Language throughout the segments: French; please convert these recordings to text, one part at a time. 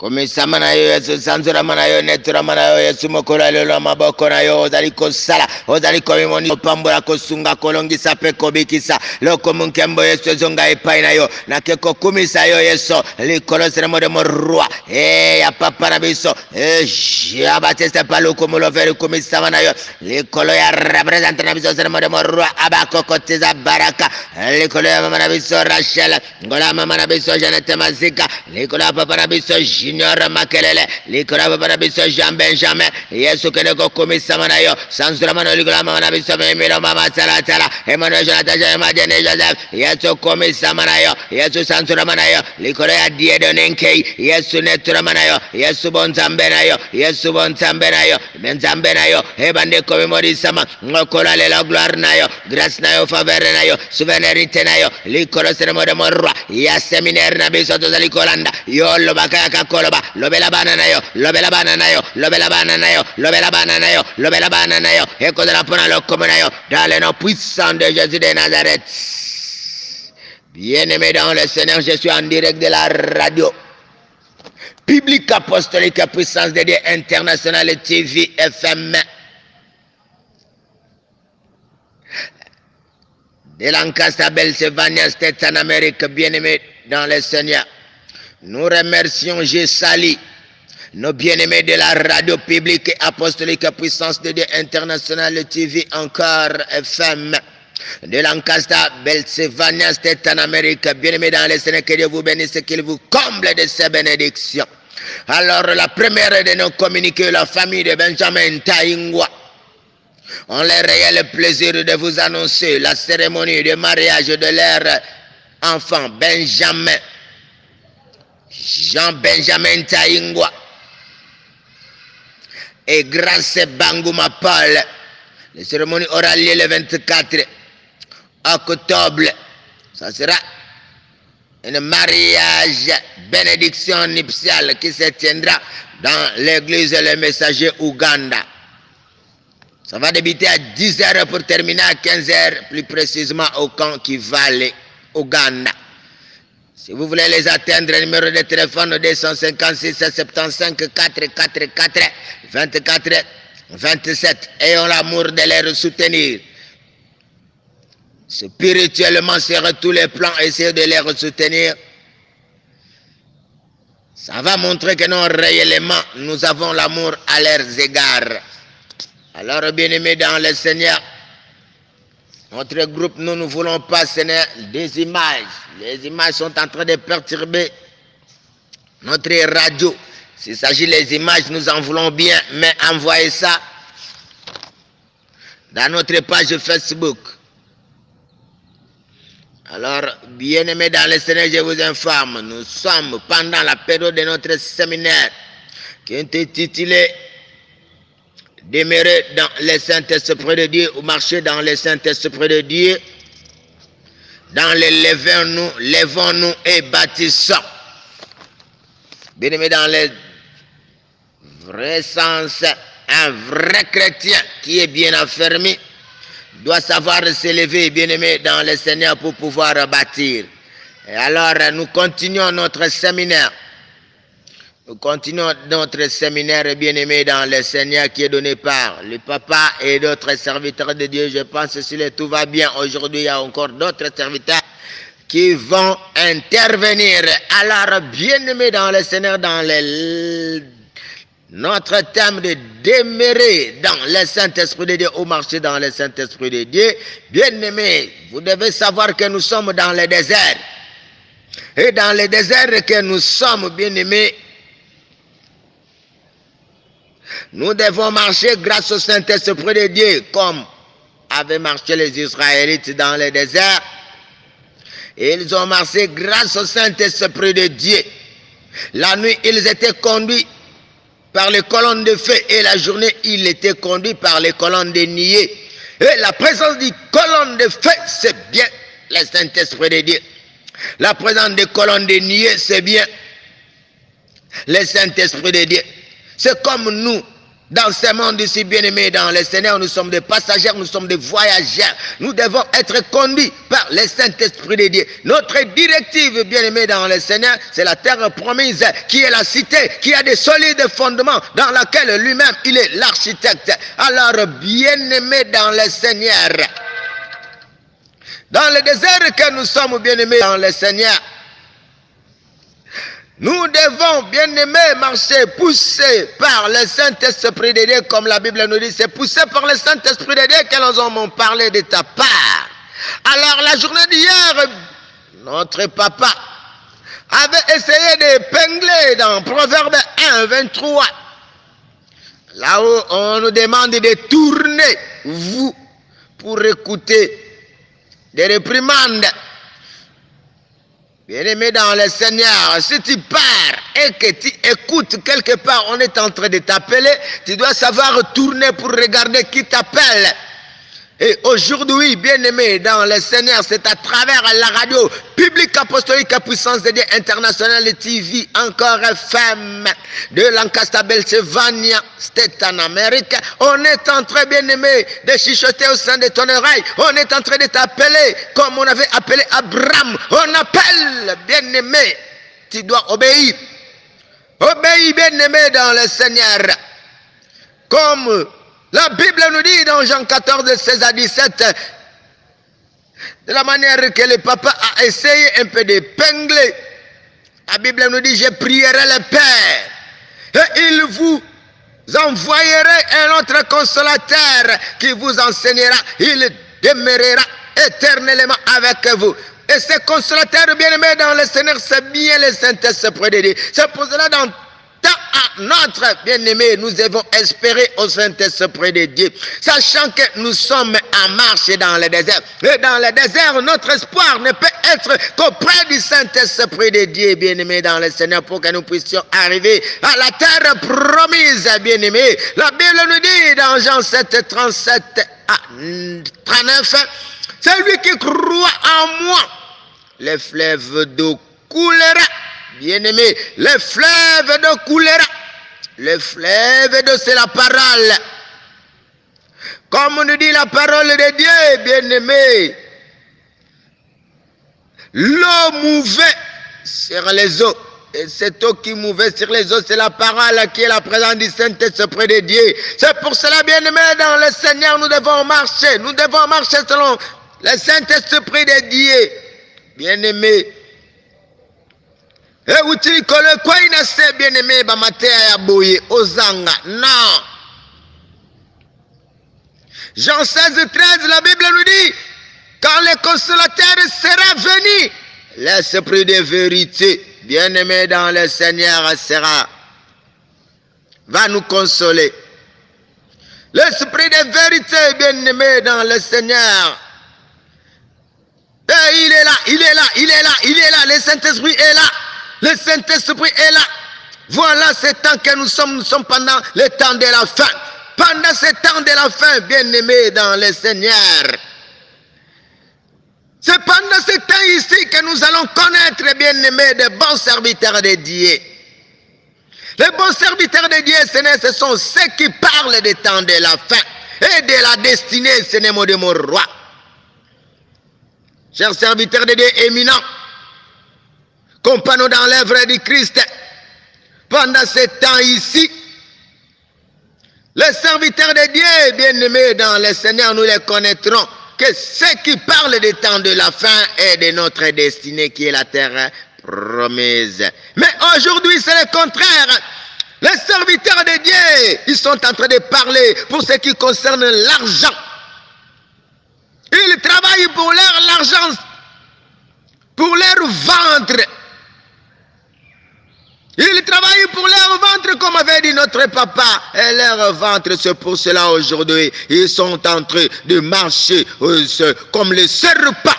komisama na yo yesu sanzurama na yo neturama na yo yesu mokolo ya maboko na yo ozali kosala ozali komimoni kopambola kosunga kolongisa mpe kobikisa. Lokumu nkembo yesu ezonga epai na yo nake kokumisa yo yesu likolo seremo de morwa e ya papa na biso e ya batiste pa lokumu love likumisama na yo likolo ya represente na biso seremo de morwa abakokotiza baraka. Likolo ya mama na biso rachel ngolo ya mama na biso janete mazika likolo ya papa na biso junior makelele likolo ya papa na biso jean benjamin yesu kende kokumisama na yo sanzurama na likolo ya mama na biso mimilo mama talatala emmanuel jonathan jemadene joseph yesu kumisama na yo yesu sanzurama na yo likolo ya diedone nkei yesu neturama na yo yesu bonzambe na yo yesu bonzambe na yo benzambe na yo ebande komimorisama ngokola lela gloire na yo grâce na yo faveur na yo souveraineté na yo likolo seremo de morwa ya seminaire na biso tozali kolanda yo lobaka koloba lobela bana na yo lobela bana na yo lobela bana na yo lobela bana na yo lobela bana na yo. Ekozala mpona lokomo na yo. Dans le nom puissant de jésus de nazareth. Bien-aimé dans le seigneur je suis en direct de la radio. Public apostolique puissance de dieu international tv fm de Lancaster, Pennsylvania, States en Amérique, bien-aimés dans le Seigneur. Nous remercions Sali, nos bien-aimés de la radio publique et apostolique Puissance de Dieu International TV, encore FM. De Lancaster, Pennsylvania, States en Amérique, bien-aimés dans le Seigneur, que Dieu vous bénisse, qu'il vous comble de ses bénédictions. Alors, la première de nos communiqués, la famille de Benjamin Taïngwa. On a le plaisir de vous annoncer la cérémonie de mariage de leur enfant Benjamin, Jean-Benjamin Taïngwa et Grace Bangouma Paul. La cérémonie aura lieu le 24 octobre. Ça sera un mariage bénédiction nuptiale qui se tiendra dans l'église Le Messager Ouganda. Ça va débuter à 10h pour terminer à 15h, plus précisément au camp qui va aller au Ghana. Si vous voulez les atteindre, numéro de téléphone 256 75 444 24 27. Ayons l'amour de les soutenir. Spirituellement, sur tous les plans, essayez de les soutenir. Ça va montrer que non, réellement, nous avons l'amour à leurs égards. Alors, bien-aimés dans le Seigneur, notre groupe, nous ne voulons pas, des images. Les images sont en train de perturber notre radio. S'il s'agit des images, nous en voulons bien, mais envoyez ça dans notre page Facebook. Alors, bien-aimés dans le Seigneur, je vous informe, nous sommes pendant la période de notre séminaire qui est intitulé demeurer dans le Saint-Esprit de Dieu ou marcher dans le Saint-Esprit de Dieu. Dans le levons-nous, levons-nous et bâtissons. Bien aimé dans le vrai sens, un vrai chrétien qui est bien affermi doit savoir se lever, bien aimé dans le Seigneur, pour pouvoir bâtir. Et alors, nous continuons notre séminaire. Continuons notre séminaire bien-aimé dans le Seigneur qui est donné par le papa et d'autres serviteurs de Dieu. Je pense que si tout va bien, aujourd'hui, il y a encore d'autres serviteurs qui vont intervenir. Alors, bien-aimé dans le Seigneur, dans notre thème de demeurer dans le Saint-Esprit de Dieu ou marcher dans le Saint-Esprit de Dieu, bien-aimé, vous devez savoir que nous sommes dans le désert. Et dans le désert que nous sommes, bien-aimés, nous devons marcher grâce au Saint-Esprit de Dieu, comme avaient marché les Israélites dans le désert. Ils ont marché grâce au Saint-Esprit de Dieu. La nuit, ils étaient conduits par les colonnes de feu et la journée, ils étaient conduits par les colonnes de niais. Et la présence des colonnes de feu, c'est bien le Saint-Esprit de Dieu. La présence des colonnes de niais, c'est bien le Saint-Esprit de Dieu. C'est comme nous, Dans ce monde ici, bien-aimés, dans le Seigneur, nous sommes des passagers, nous sommes des voyageurs. Nous devons être conduits par le Saint-Esprit de Dieu. Notre directive, bien-aimés, dans le Seigneur, c'est la terre promise, qui est la cité, qui a des solides fondements, dans laquelle lui-même, il est l'architecte. Alors, bien-aimés dans le Seigneur, dans le désert que nous sommes, bien-aimés dans le Seigneur, nous devons, bien aimés, marcher poussés par le Saint-Esprit de Dieu, comme la Bible nous dit. C'est poussé par le Saint-Esprit de Dieu que nous avons parlé de ta part. Alors, la journée d'hier, notre papa avait essayé d'épingler dans Proverbe 1, 23. Là où on nous demande de tourner, vous, pour écouter des réprimandes Bien-aimé dans le Seigneur, si tu pars et que tu écoutes quelque part, on est en train de t'appeler, tu dois savoir tourner pour regarder qui t'appelle. Et aujourd'hui, bien-aimé, dans le Seigneur, c'est à travers la radio publique apostolique à puissance de Dieu internationale TV, encore FM de Lancaster, Pennsylvania, State en Amérique. On est en train, bien-aimé, de chuchoter au sein de ton oreille. On est en train de t'appeler comme on avait appelé Abraham. On appelle, bien-aimé, tu dois obéir. Obéis, bien-aimé, dans le Seigneur. Comme la Bible nous dit dans Jean 14, 16 à 17, de la manière que le papa a essayé un peu d'épingler, la Bible nous dit, je prierai le Père et il vous envoyera un autre consolateur qui vous enseignera, il demeurera éternellement avec vous. Et ce consolateur bien-aimé dans le Seigneur, c'est bien le Saint-Esprit de Dieu. C'est pour cela dans notre bien-aimé, nous devons espérer au Saint-Esprit de Dieu, sachant que nous sommes en marche dans le désert. Et dans le désert, notre espoir ne peut être qu'auprès du Saint-Esprit de Dieu, bien-aimé dans le Seigneur, pour que nous puissions arriver à la terre promise, bien-aimé. La Bible nous dit dans Jean 7, 37 à 39, celui qui croit en moi, les fleuves d'eau coulera Bien-aimé, le fleuve de coulera. Le fleuve de c'est la parole. Comme nous dit la parole de Dieu, bien-aimé. L'eau mouvait sur les eaux. Et cette eau qui mouvait sur les eaux, c'est la parole qui est la présence du Saint-Esprit de Dieu. C'est pour cela, bien-aimé, dans le Seigneur, nous devons marcher. Nous devons marcher selon le Saint-Esprit de Dieu. Bien-aimé, euti likolo ekwai na se bien-aimé bamateya ya boye ozanga non Jean 16, 13, la Bible nous dit, quand le consolateur sera venu, l'esprit de vérité, bien-aimé dans le Seigneur, sera, va nous consoler. L'esprit de vérité, bien-aimé dans le Seigneur, il est là, il est là, il est là, il est là, le Saint-Esprit est là. Le Saint-Esprit est là. Voilà ce temps que nous sommes, nous sommes pendant le temps de la fin. Pendant ce temps de la fin, bien-aimés dans le Seigneur. C'est pendant ce temps ici que nous allons connaître, bien-aimés, des bons serviteurs de Dieu. Les bons serviteurs de Dieu, ce sont ceux qui parlent des temps de la fin et de la destinée, ce n'est de mon roi. Chers serviteurs de Dieu éminents, compagnons dans l'œuvre du Christ, pendant ce temps ici, les serviteurs de Dieu, bien-aimés dans le Seigneur, nous les connaîtrons que ceux qui parlent des temps de la fin et de notre destinée qui est la terre promise. Mais aujourd'hui, c'est le contraire. Les serviteurs de Dieu, ils sont en train de parler pour ce qui concerne l'argent. Ils travaillent pour leur l'argent, pour leur ventre. Ils travaillent pour leur ventre, comme avait dit notre papa. Et leur ventre, c'est pour cela aujourd'hui, ils sont en train de marcher comme les serpents.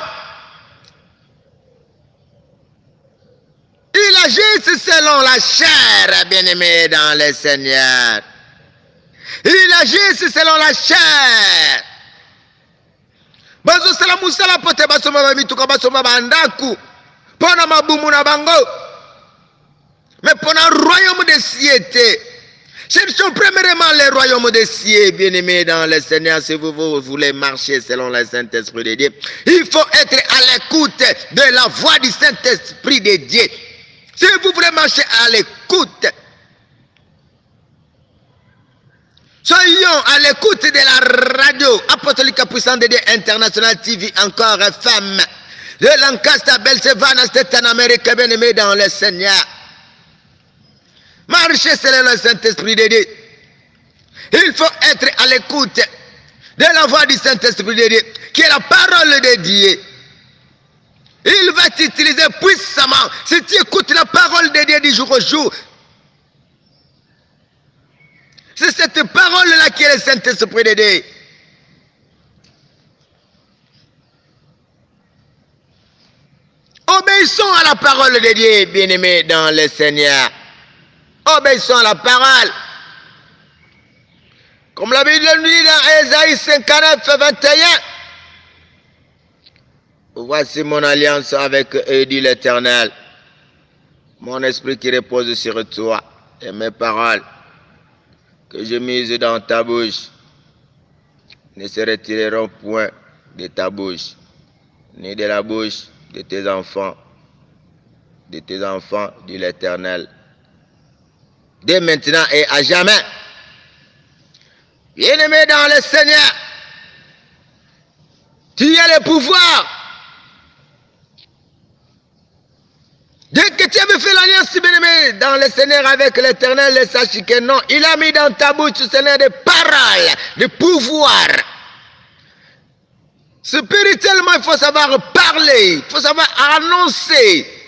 Ils agissent selon la chair, bien-aimés dans le Seigneur. Ils agissent selon la chair. bazosala mosala po te basomba bamituka bandaku mpo bango mpo royaume de sie Cherchons premièrement les royaumes des cieux, bien-aimés dans le Seigneur, si vous, voulez marcher selon le Saint-Esprit de Dieu. Il faut être à l'écoute de la voix du Saint-Esprit de Dieu. Si vous voulez marcher à l'écoute, soyons à l'écoute de la radio apostolique puissante de Dieu International TV, encore femme, de Lancaster, Belzévan, c'est en Amérique, bien-aimé dans le Seigneur. Marcher selon le Saint-Esprit de Dieu. Il faut être à l'écoute de la voix du Saint-Esprit de Dieu, qui est la parole de Dieu. Il va t'utiliser puissamment si tu écoutes la parole de Dieu du jour au jour. C'est cette parole-là qui est le Saint-Esprit de Dieu. Obéissons à la parole de Dieu, bien-aimés dans le Seigneur. Obéissons à la parole. Comme la Bible nous dit dans Ésaïe 59, 21. Voici mon alliance avec eux, dit l'Éternel. Mon esprit qui repose sur toi et mes paroles que je mise dans ta bouche ne se retireront point de ta bouche, ni de la bouche de tes enfants, de tes enfants, dit l'Éternel. Dès maintenant et à jamais. Bien-aimé dans le Seigneur, tu as le pouvoir. Dès que tu avais fait l'alliance, bien-aimé, dans le Seigneur avec l'Éternel, sache que non, il a mis dans ta bouche, Seigneur, des paroles, des pouvoirs. Spirituellement, il faut savoir parler, il faut savoir annoncer.